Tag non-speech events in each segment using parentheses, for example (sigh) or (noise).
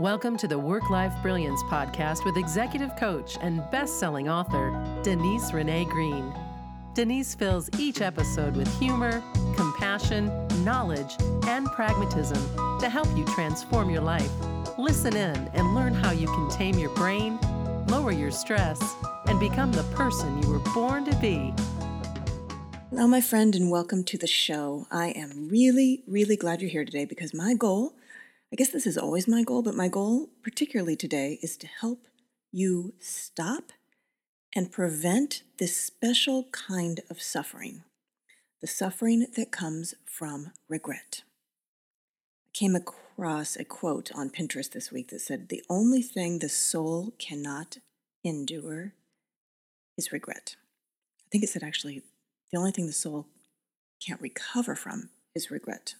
Welcome to the Work Life Brilliance podcast with executive coach and best selling author, Denise Renee Green. Denise fills each episode with humor, compassion, knowledge, and pragmatism to help you transform your life. Listen in and learn how you can tame your brain, lower your stress, and become the person you were born to be. Hello, my friend, and welcome to the show. I am really, really glad you're here today because my goal I guess this is always my goal, but my goal, particularly today, is to help you stop and prevent this special kind of suffering the suffering that comes from regret. I came across a quote on Pinterest this week that said, The only thing the soul cannot endure is regret. I think it said actually, the only thing the soul can't recover from is regret.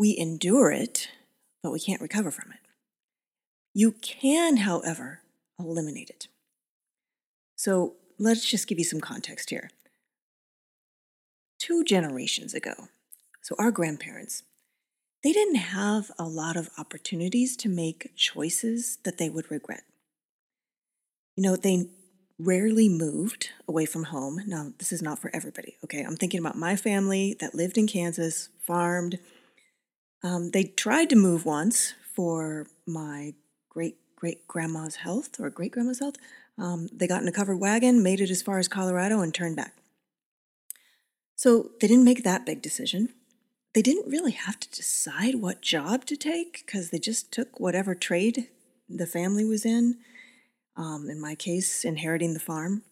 We endure it, but we can't recover from it. You can, however, eliminate it. So let's just give you some context here. Two generations ago, so our grandparents, they didn't have a lot of opportunities to make choices that they would regret. You know, they rarely moved away from home. Now, this is not for everybody, okay? I'm thinking about my family that lived in Kansas, farmed, um, they tried to move once for my great great grandma's health or great grandma's health. Um, they got in a covered wagon, made it as far as Colorado, and turned back. So they didn't make that big decision. They didn't really have to decide what job to take because they just took whatever trade the family was in. Um, in my case, inheriting the farm.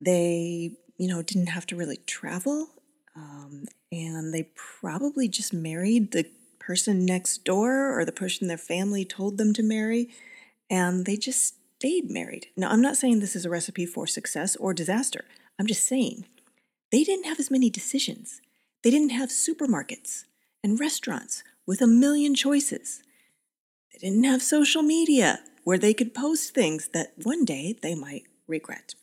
They, you know, didn't have to really travel um, and they probably just married the person next door or the person their family told them to marry, and they just stayed married. Now, I'm not saying this is a recipe for success or disaster. I'm just saying they didn't have as many decisions. They didn't have supermarkets and restaurants with a million choices. They didn't have social media where they could post things that one day they might regret.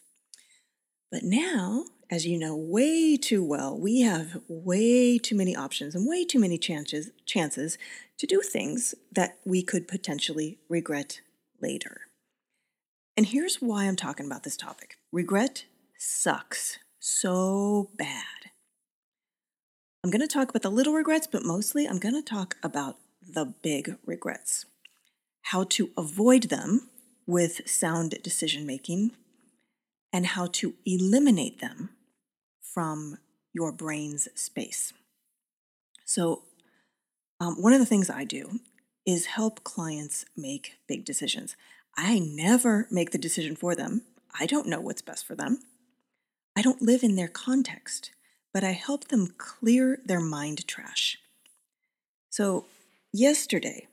But now as you know way too well, we have way too many options and way too many chances chances to do things that we could potentially regret later. And here's why I'm talking about this topic. Regret sucks so bad. I'm going to talk about the little regrets, but mostly I'm going to talk about the big regrets. How to avoid them with sound decision making and how to eliminate them from your brain's space. So, um, one of the things I do is help clients make big decisions. I never make the decision for them. I don't know what's best for them. I don't live in their context, but I help them clear their mind trash. So, yesterday,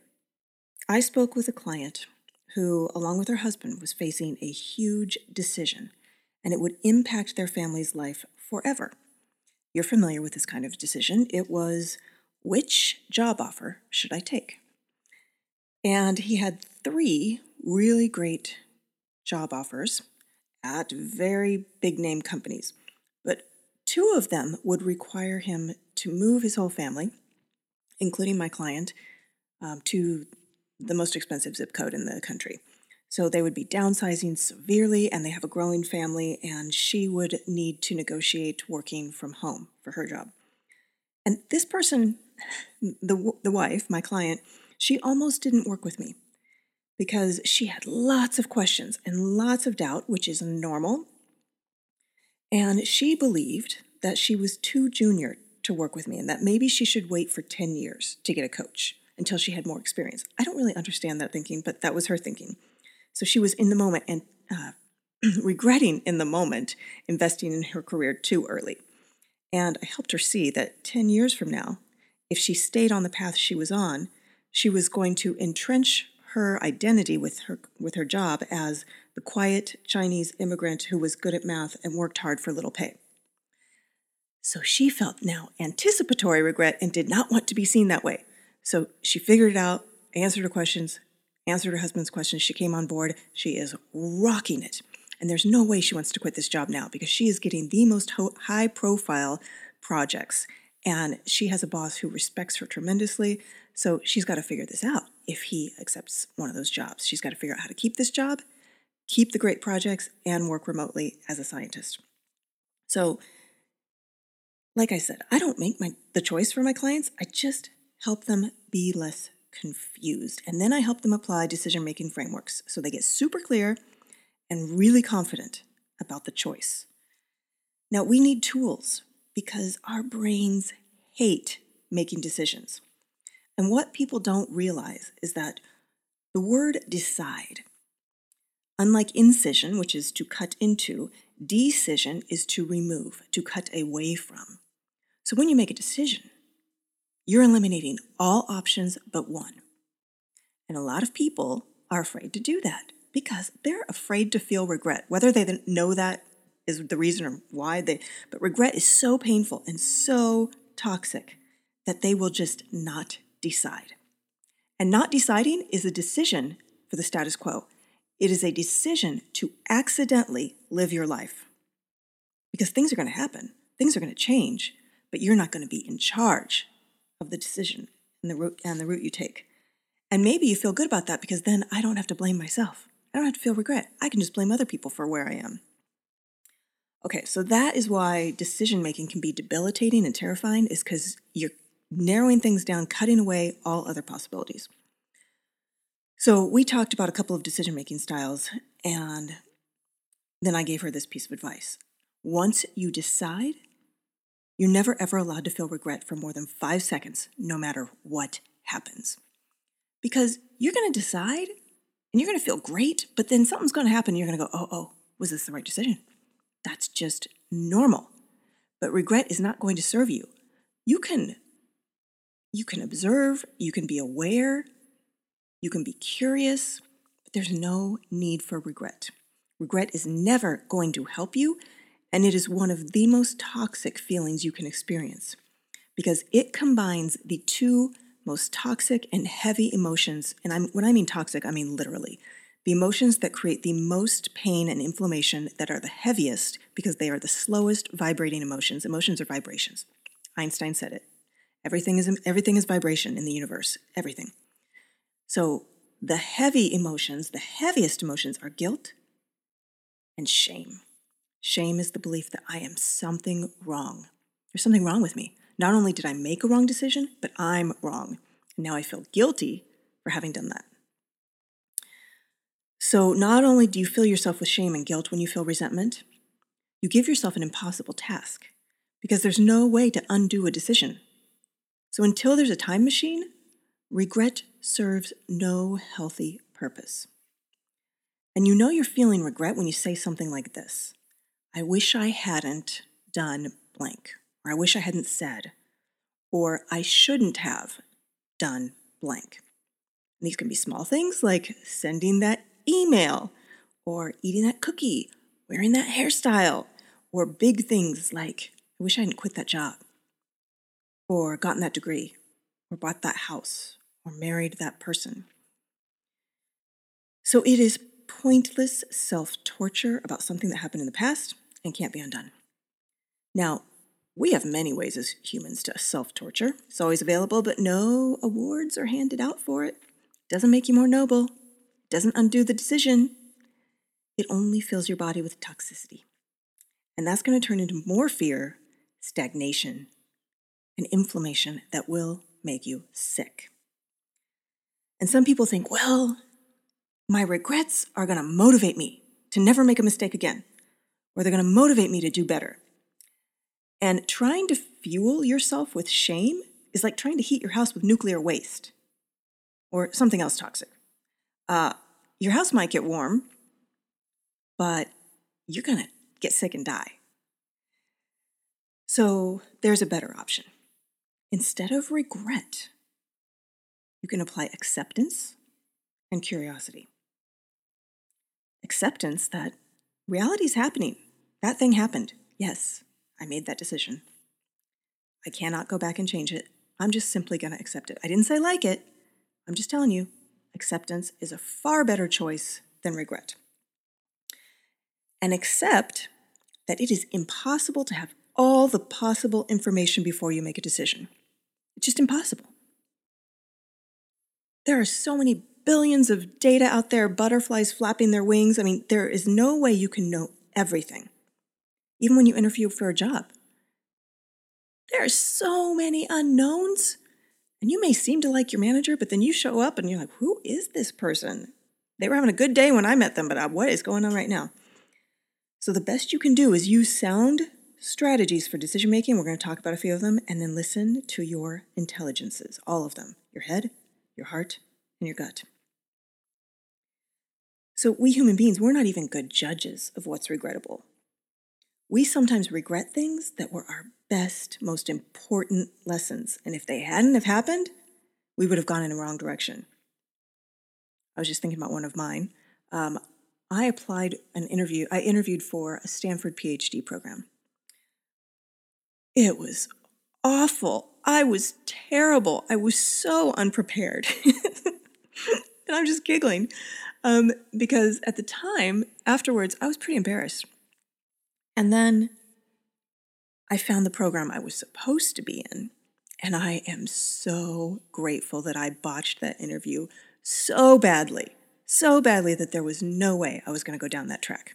I spoke with a client who, along with her husband, was facing a huge decision, and it would impact their family's life forever. You're familiar with this kind of decision. It was which job offer should I take? And he had three really great job offers at very big name companies. But two of them would require him to move his whole family, including my client, um, to the most expensive zip code in the country. So they would be downsizing severely and they have a growing family, and she would need to negotiate working from home for her job. And this person, the, the wife, my client, she almost didn't work with me because she had lots of questions and lots of doubt, which is normal. And she believed that she was too junior to work with me and that maybe she should wait for 10 years to get a coach until she had more experience. I don't really understand that thinking, but that was her thinking. So she was in the moment and uh, (clears throat) regretting in the moment investing in her career too early. And I helped her see that 10 years from now, if she stayed on the path she was on, she was going to entrench her identity with her with her job as the quiet Chinese immigrant who was good at math and worked hard for little pay. So she felt now anticipatory regret and did not want to be seen that way. So she figured it out, answered her questions, answered her husband's questions. She came on board. She is rocking it. And there's no way she wants to quit this job now because she is getting the most ho- high profile projects. And she has a boss who respects her tremendously. So she's got to figure this out if he accepts one of those jobs. She's got to figure out how to keep this job, keep the great projects, and work remotely as a scientist. So, like I said, I don't make my, the choice for my clients, I just help them be less confused. And then I help them apply decision making frameworks so they get super clear and really confident about the choice. Now, we need tools because our brains hate making decisions. And what people don't realize is that the word decide, unlike incision, which is to cut into, decision is to remove, to cut away from. So when you make a decision, you're eliminating all options but one. And a lot of people are afraid to do that because they're afraid to feel regret, whether they know that is the reason or why they, but regret is so painful and so toxic that they will just not decide. And not deciding is a decision for the status quo. It is a decision to accidentally live your life. Because things are going to happen, things are going to change, but you're not going to be in charge of the decision and the route and the route you take. And maybe you feel good about that because then I don't have to blame myself. I don't have to feel regret. I can just blame other people for where I am. Okay, so that is why decision making can be debilitating and terrifying, is because you're narrowing things down, cutting away all other possibilities. So we talked about a couple of decision making styles, and then I gave her this piece of advice. Once you decide, you're never ever allowed to feel regret for more than five seconds, no matter what happens. Because you're going to decide and you're going to feel great, but then something's going to happen. And you're going to go, oh, oh, was this the right decision? That's just normal. But regret is not going to serve you. You can you can observe, you can be aware, you can be curious, but there's no need for regret. Regret is never going to help you, and it is one of the most toxic feelings you can experience because it combines the two most toxic and heavy emotions, and I'm, when I mean toxic, I mean literally, the emotions that create the most pain and inflammation that are the heaviest because they are the slowest vibrating emotions. Emotions are vibrations. Einstein said it. Everything is everything is vibration in the universe. Everything. So the heavy emotions, the heaviest emotions are guilt and shame. Shame is the belief that I am something wrong. There's something wrong with me. Not only did I make a wrong decision, but I'm wrong. And now I feel guilty for having done that. So, not only do you fill yourself with shame and guilt when you feel resentment, you give yourself an impossible task because there's no way to undo a decision. So, until there's a time machine, regret serves no healthy purpose. And you know you're feeling regret when you say something like this I wish I hadn't done blank or I wish I hadn't said, or I shouldn't have done blank. And these can be small things like sending that email, or eating that cookie, wearing that hairstyle, or big things like, I wish I hadn't quit that job, or gotten that degree, or bought that house, or married that person. So it is pointless self torture about something that happened in the past and can't be undone. Now, we have many ways as humans to self torture. It's always available, but no awards are handed out for it. Doesn't make you more noble, doesn't undo the decision. It only fills your body with toxicity. And that's going to turn into more fear, stagnation, and inflammation that will make you sick. And some people think, well, my regrets are going to motivate me to never make a mistake again, or they're going to motivate me to do better. And trying to fuel yourself with shame is like trying to heat your house with nuclear waste or something else toxic. Uh, your house might get warm, but you're going to get sick and die. So there's a better option. Instead of regret, you can apply acceptance and curiosity. Acceptance that reality is happening. That thing happened. Yes, I made that decision. I cannot go back and change it. I'm just simply going to accept it. I didn't say like it. I'm just telling you, acceptance is a far better choice than regret. And accept that it is impossible to have all the possible information before you make a decision. It's just impossible. There are so many billions of data out there, butterflies flapping their wings. I mean, there is no way you can know everything, even when you interview for a job. There are so many unknowns. And you may seem to like your manager, but then you show up and you're like, who is this person? They were having a good day when I met them, but uh, what is going on right now? So, the best you can do is use sound strategies for decision making. We're going to talk about a few of them, and then listen to your intelligences, all of them your head, your heart, and your gut. So, we human beings, we're not even good judges of what's regrettable. We sometimes regret things that were our best, most important lessons. And if they hadn't have happened, we would have gone in the wrong direction. I was just thinking about one of mine. Um, I applied an interview, I interviewed for a Stanford PhD program. It was awful. I was terrible. I was so unprepared. (laughs) and I'm just giggling um, because at the time, afterwards, I was pretty embarrassed. And then I found the program I was supposed to be in. And I am so grateful that I botched that interview so badly, so badly that there was no way I was going to go down that track.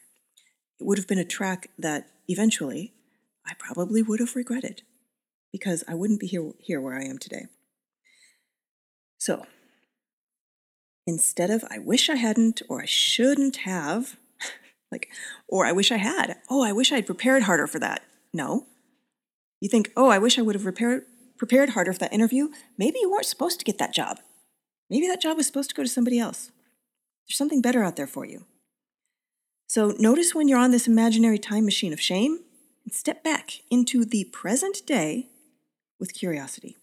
It would have been a track that eventually I probably would have regretted because I wouldn't be here, here where I am today. So, instead of I wish I hadn't or I shouldn't have, like, or I wish I had, oh, I wish I'd prepared harder for that. No, you think, oh, I wish I would have prepared, prepared harder for that interview. Maybe you weren't supposed to get that job. Maybe that job was supposed to go to somebody else. There's something better out there for you. So notice when you're on this imaginary time machine of shame and step back into the present day with curiosity.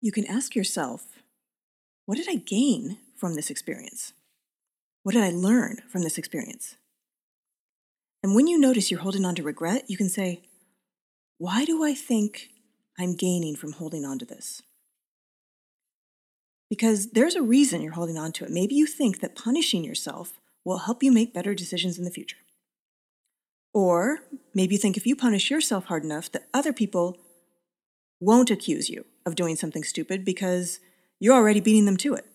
You can ask yourself, what did I gain from this experience? What did I learn from this experience? And when you notice you're holding on to regret, you can say, why do I think I'm gaining from holding on to this? Because there's a reason you're holding on to it. Maybe you think that punishing yourself will help you make better decisions in the future. Or maybe you think if you punish yourself hard enough that other people won't accuse you of doing something stupid because you're already beating them to it.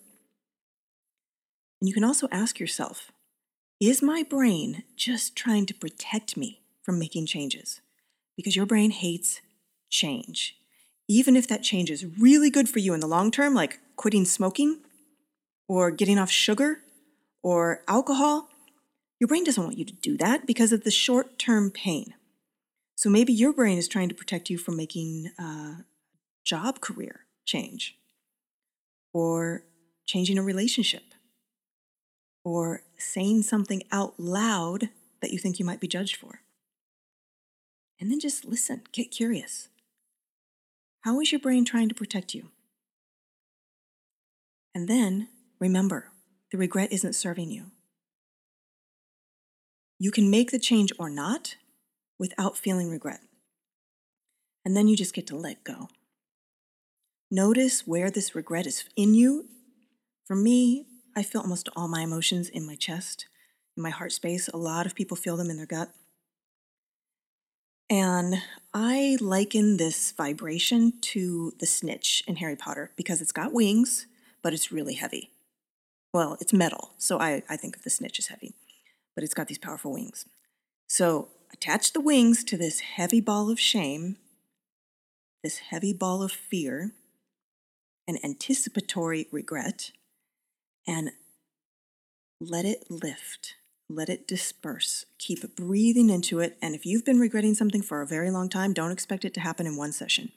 And you can also ask yourself is my brain just trying to protect me from making changes? because your brain hates change. Even if that change is really good for you in the long term, like quitting smoking or getting off sugar or alcohol, your brain doesn't want you to do that because of the short term pain. So maybe your brain is trying to protect you from making a job career change or changing a relationship or saying something out loud that you think you might be judged for. And then just listen, get curious. How is your brain trying to protect you? And then remember, the regret isn't serving you. You can make the change or not without feeling regret. And then you just get to let go. Notice where this regret is in you. For me, I feel almost all my emotions in my chest, in my heart space. A lot of people feel them in their gut. And I liken this vibration to the snitch in Harry Potter because it's got wings, but it's really heavy. Well, it's metal, so I, I think of the snitch as heavy, but it's got these powerful wings. So attach the wings to this heavy ball of shame, this heavy ball of fear, and anticipatory regret, and let it lift let it disperse. Keep breathing into it. And if you've been regretting something for a very long time, don't expect it to happen in one session.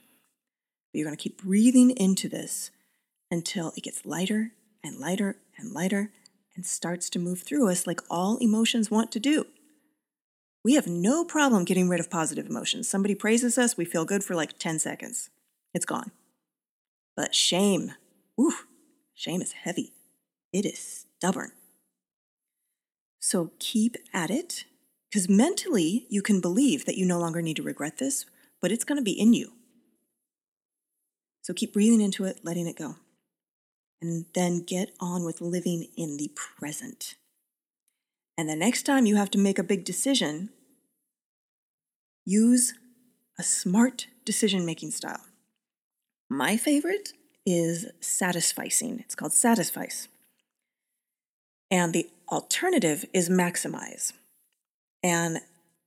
You're going to keep breathing into this until it gets lighter and lighter and lighter and starts to move through us like all emotions want to do. We have no problem getting rid of positive emotions. Somebody praises us, we feel good for like 10 seconds. It's gone. But shame, ooh, shame is heavy. It is stubborn. So keep at it, because mentally you can believe that you no longer need to regret this, but it's going to be in you. So keep breathing into it, letting it go. And then get on with living in the present. And the next time you have to make a big decision, use a smart decision making style. My favorite is satisficing. It's called satisfice. And the alternative is maximize. And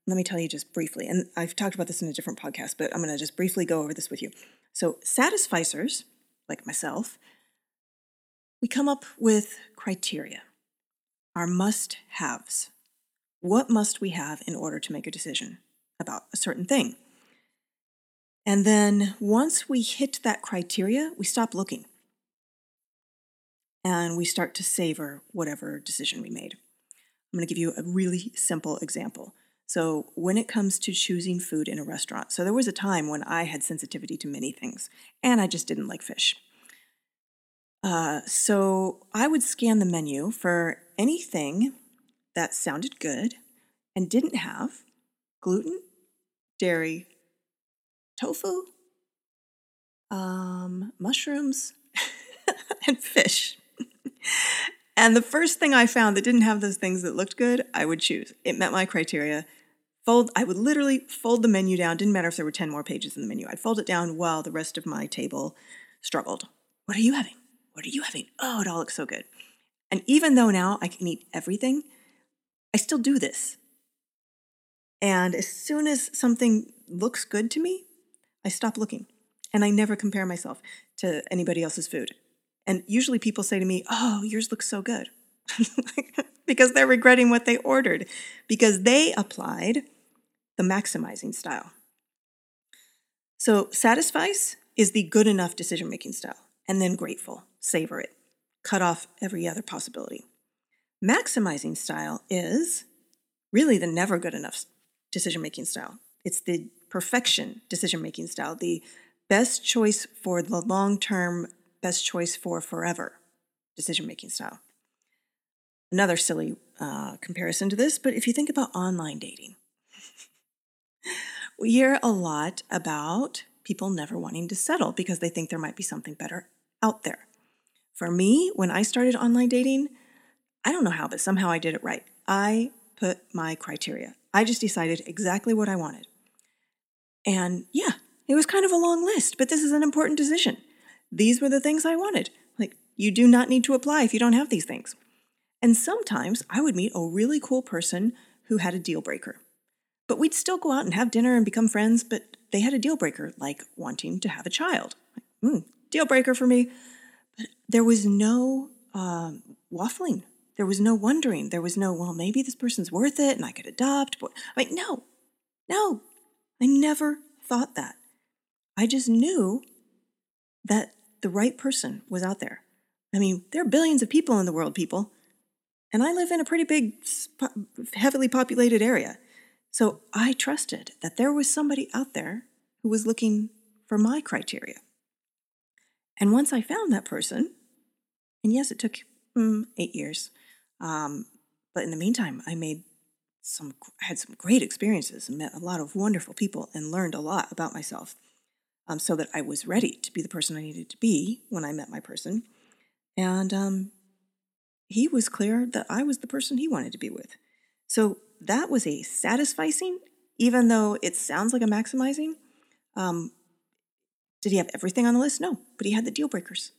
let me tell you just briefly, and I've talked about this in a different podcast, but I'm going to just briefly go over this with you. So, satisficers, like myself, we come up with criteria, our must haves. What must we have in order to make a decision about a certain thing? And then once we hit that criteria, we stop looking and we start to savor whatever decision we made. I'm going to give you a really simple example. So, when it comes to choosing food in a restaurant, so there was a time when I had sensitivity to many things and I just didn't like fish. Uh, so, I would scan the menu for anything that sounded good and didn't have gluten, dairy, tofu, um, mushrooms, (laughs) and fish. And the first thing I found that didn't have those things that looked good, I would choose. It met my criteria. Fold, I would literally fold the menu down. Didn't matter if there were 10 more pages in the menu. I'd fold it down while the rest of my table struggled. What are you having? What are you having? Oh, it all looks so good. And even though now I can eat everything, I still do this. And as soon as something looks good to me, I stop looking and I never compare myself to anybody else's food. And usually people say to me, Oh, yours looks so good. (laughs) because they're regretting what they ordered, because they applied the maximizing style. So, satisfice is the good enough decision making style, and then grateful, savor it, cut off every other possibility. Maximizing style is really the never good enough decision making style. It's the perfection decision making style, the best choice for the long term, best choice for forever decision making style. Another silly uh, comparison to this, but if you think about online dating, we hear a lot about people never wanting to settle because they think there might be something better out there. For me, when I started online dating, I don't know how, but somehow I did it right. I put my criteria. I just decided exactly what I wanted. And yeah, it was kind of a long list, but this is an important decision. These were the things I wanted. Like, you do not need to apply if you don't have these things. And sometimes I would meet a really cool person who had a deal breaker. But we'd still go out and have dinner and become friends, but they had a deal breaker, like wanting to have a child. Mm, deal breaker for me. But there was no um, waffling. There was no wondering. There was no, well, maybe this person's worth it and I could adopt. But I mean, no, no, I never thought that. I just knew that the right person was out there. I mean, there are billions of people in the world, people. And I live in a pretty big, heavily populated area. So I trusted that there was somebody out there who was looking for my criteria. And once I found that person, and yes, it took mm, eight years, um, but in the meantime, I made some had some great experiences and met a lot of wonderful people and learned a lot about myself um, so that i was ready to be the person i needed to be when i met my person. And um, he was clear that i was the person he wanted to be with. So that was a satisficing even though it sounds like a maximizing um, did he have everything on the list? No but he had the deal breakers.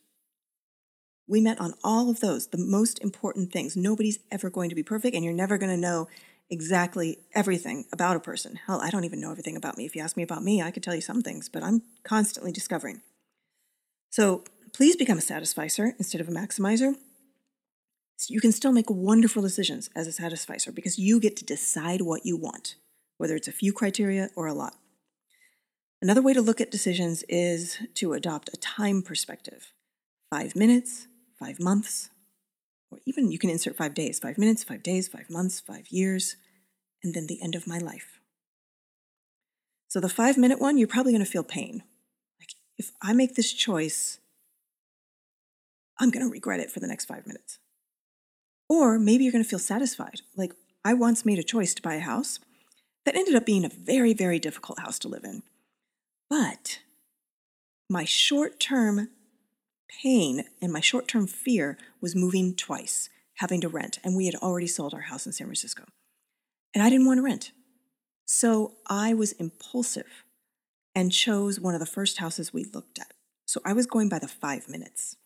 We met on all of those, the most important things. Nobody's ever going to be perfect, and you're never going to know exactly everything about a person. Hell, I don't even know everything about me. If you ask me about me, I could tell you some things, but I'm constantly discovering. So please become a satisficer instead of a maximizer. So you can still make wonderful decisions as a satisficer because you get to decide what you want, whether it's a few criteria or a lot. Another way to look at decisions is to adopt a time perspective five minutes, five months, or even you can insert five days, five minutes, five days, five months, five years, and then the end of my life. So the five minute one, you're probably going to feel pain. Like, if I make this choice, I'm going to regret it for the next five minutes. Or maybe you're going to feel satisfied. Like, I once made a choice to buy a house that ended up being a very, very difficult house to live in. But my short term pain and my short term fear was moving twice, having to rent, and we had already sold our house in San Francisco. And I didn't want to rent. So I was impulsive. and chose one of the first houses we looked at. So I was going by the five minutes.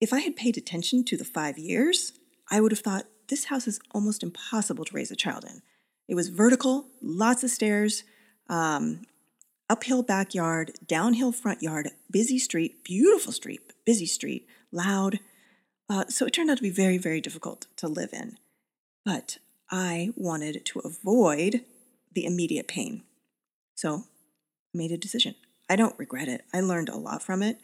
If I had paid attention to the five years, I would have thought this house is almost impossible to raise a child in. It was vertical, lots of stairs, um, uphill backyard, downhill front yard, busy street, beautiful street, busy street, loud. Uh, so it turned out to be very, very difficult to live in. But I wanted to avoid the immediate pain. So I made a decision. I don't regret it. I learned a lot from it.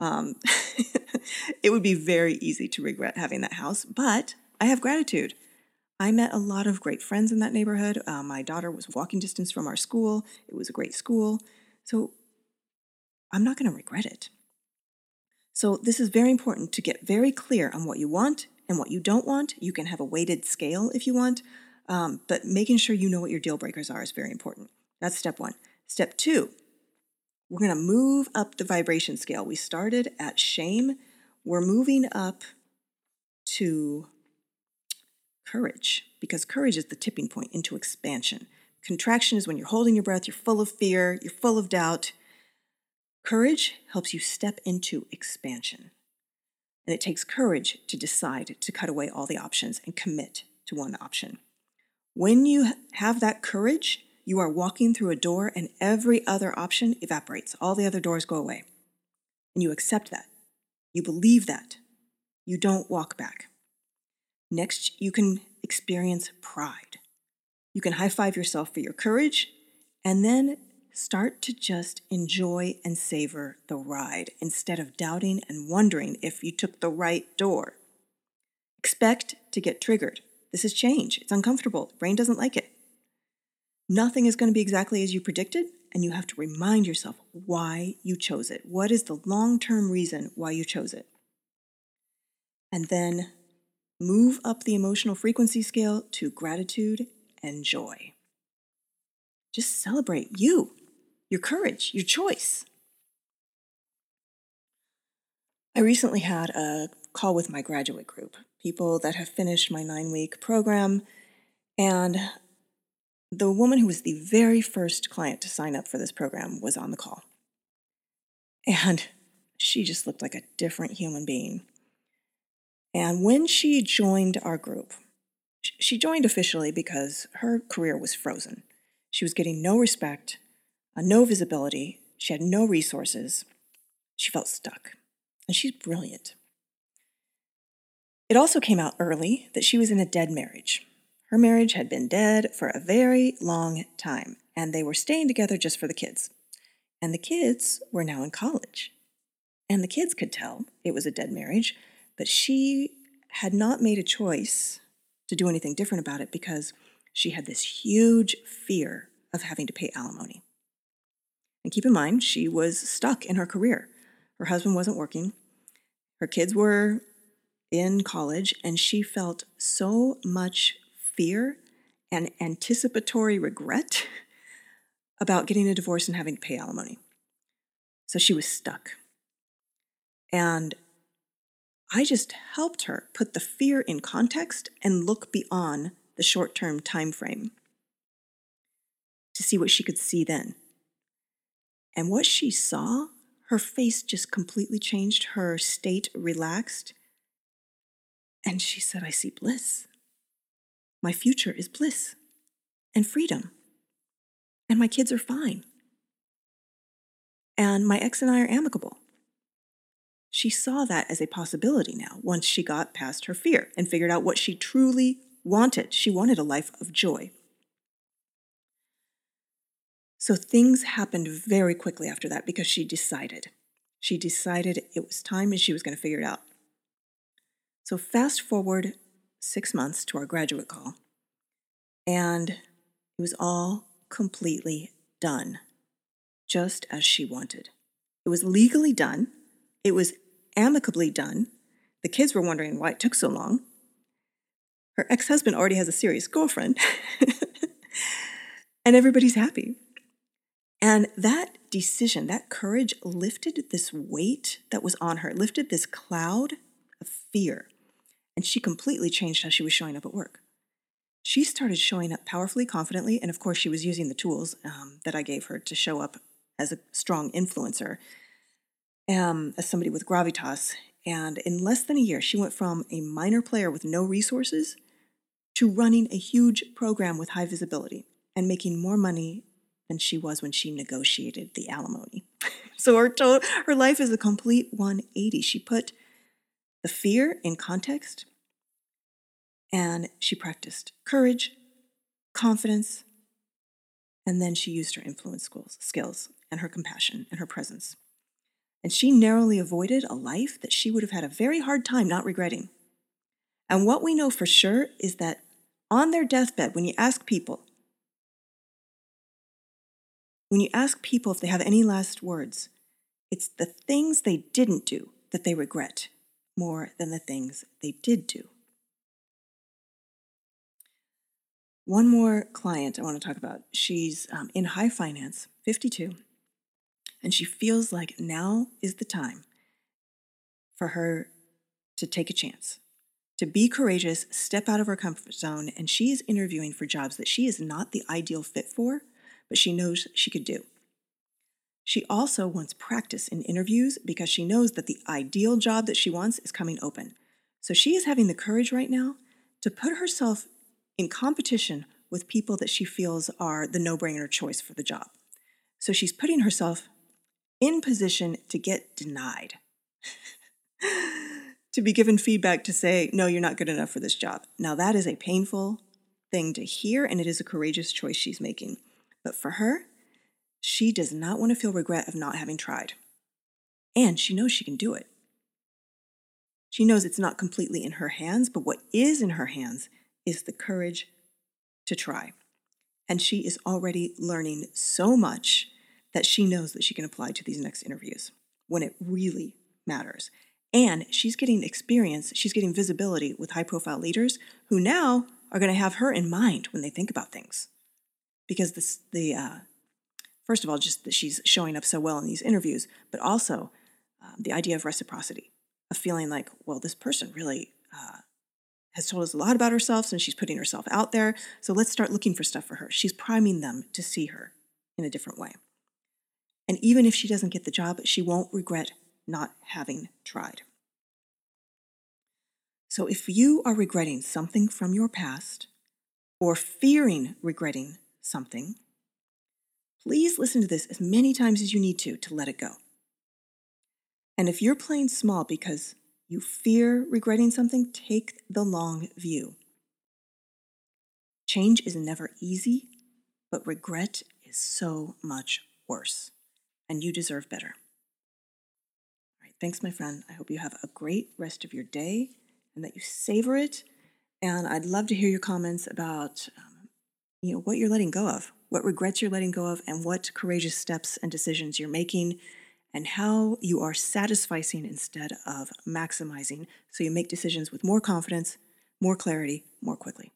Um, (laughs) it would be very easy to regret having that house, but I have gratitude. I met a lot of great friends in that neighborhood. Uh, my daughter was walking distance from our school. It was a great school. So I'm not going to regret it. So, this is very important to get very clear on what you want and what you don't want. You can have a weighted scale if you want, um, but making sure you know what your deal breakers are is very important. That's step one. Step two, we're going to move up the vibration scale. We started at shame, we're moving up to courage because courage is the tipping point into expansion. Contraction is when you're holding your breath, you're full of fear, you're full of doubt. Courage helps you step into expansion. And it takes courage to decide to cut away all the options and commit to one option. When you have that courage, you are walking through a door and every other option evaporates. All the other doors go away. And you accept that. You believe that. You don't walk back. Next, you can experience pride. You can high five yourself for your courage and then start to just enjoy and savor the ride instead of doubting and wondering if you took the right door. Expect to get triggered. This is change. It's uncomfortable. The brain doesn't like it. Nothing is going to be exactly as you predicted, and you have to remind yourself why you chose it. What is the long term reason why you chose it? And then move up the emotional frequency scale to gratitude and joy. Just celebrate you, your courage, your choice. I recently had a call with my graduate group, people that have finished my nine week program, and the woman who was the very first client to sign up for this program was on the call. And she just looked like a different human being. And when she joined our group, she joined officially because her career was frozen. She was getting no respect, uh, no visibility, she had no resources. She felt stuck. And she's brilliant. It also came out early that she was in a dead marriage. Her marriage had been dead for a very long time, and they were staying together just for the kids. And the kids were now in college. And the kids could tell it was a dead marriage, but she had not made a choice to do anything different about it because she had this huge fear of having to pay alimony. And keep in mind, she was stuck in her career. Her husband wasn't working, her kids were in college, and she felt so much fear and anticipatory regret (laughs) about getting a divorce and having to pay alimony. So she was stuck. And I just helped her put the fear in context and look beyond the short-term time frame to see what she could see then. And what she saw, her face just completely changed, her state relaxed. And she said, I see bliss. My future is bliss and freedom. And my kids are fine. And my ex and I are amicable. She saw that as a possibility now once she got past her fear and figured out what she truly wanted. She wanted a life of joy. So things happened very quickly after that because she decided. She decided it was time and she was going to figure it out. So fast forward six months to our graduate call, and it was all completely done, just as she wanted. It was legally done, it was amicably done. The kids were wondering why it took so long. Her ex husband already has a serious girlfriend, (laughs) and everybody's happy. And that decision, that courage lifted this weight that was on her, lifted this cloud of fear. And she completely changed how she was showing up at work. She started showing up powerfully, confidently, and of course, she was using the tools um, that I gave her to show up as a strong influencer, um, as somebody with gravitas. And in less than a year, she went from a minor player with no resources to running a huge program with high visibility and making more money than she was when she negotiated the alimony. (laughs) so her to- her life is a complete 180. She put the fear in context and she practiced courage, confidence, and then she used her influence skills, skills and her compassion and her presence. And she narrowly avoided a life that she would have had a very hard time not regretting. And what we know for sure is that on their deathbed, when you ask people, when you ask people if they have any last words, it's the things they didn't do that they regret more than the things they did do. One more client I want to talk about. She's um, in high finance, 52, and she feels like now is the time for her to take a chance, to be courageous, step out of her comfort zone, and she is interviewing for jobs that she is not the ideal fit for, but she knows she could do. She also wants practice in interviews because she knows that the ideal job that she wants is coming open. So she is having the courage right now to put herself in competition with people that she feels are the no brainer choice for the job. So she's putting herself in position to get denied, (laughs) to be given feedback to say, no, you're not good enough for this job. Now, that is a painful thing to hear, and it is a courageous choice she's making. But for her, she does not want to feel regret of not having tried. And she knows she can do it. She knows it's not completely in her hands, but what is in her hands is the courage to try. And she is already learning so much that she knows that she can apply to these next interviews when it really matters. And she's getting experience, she's getting visibility with high profile leaders who now are going to have her in mind when they think about things. Because this, the, uh, first of all, just that she's showing up so well in these interviews, but also um, the idea of reciprocity, of feeling like, well, this person really uh, has told us a lot about herself and she's putting herself out there. So let's start looking for stuff for her. She's priming them to see her in a different way. And even if she doesn't get the job, she won't regret not having tried. So if you are regretting something from your past or fearing regretting something, please listen to this as many times as you need to to let it go. And if you're playing small because you fear regretting something, take the long view. Change is never easy, but regret is so much worse, and you deserve better. All right, thanks, my friend. I hope you have a great rest of your day and that you savor it. And I'd love to hear your comments about, um, you know, what you're letting go of, what regrets you're letting go of, and what courageous steps and decisions you're making and how you are satisficing instead of maximizing so you make decisions with more confidence, more clarity, more quickly.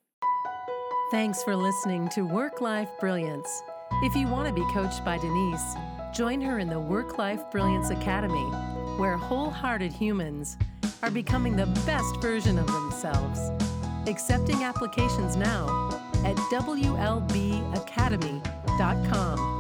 Thanks for listening to Work Life Brilliance. If you want to be coached by Denise, join her in the Work Life Brilliance Academy, where wholehearted humans are becoming the best version of themselves. Accepting applications now at WLBacademy.com.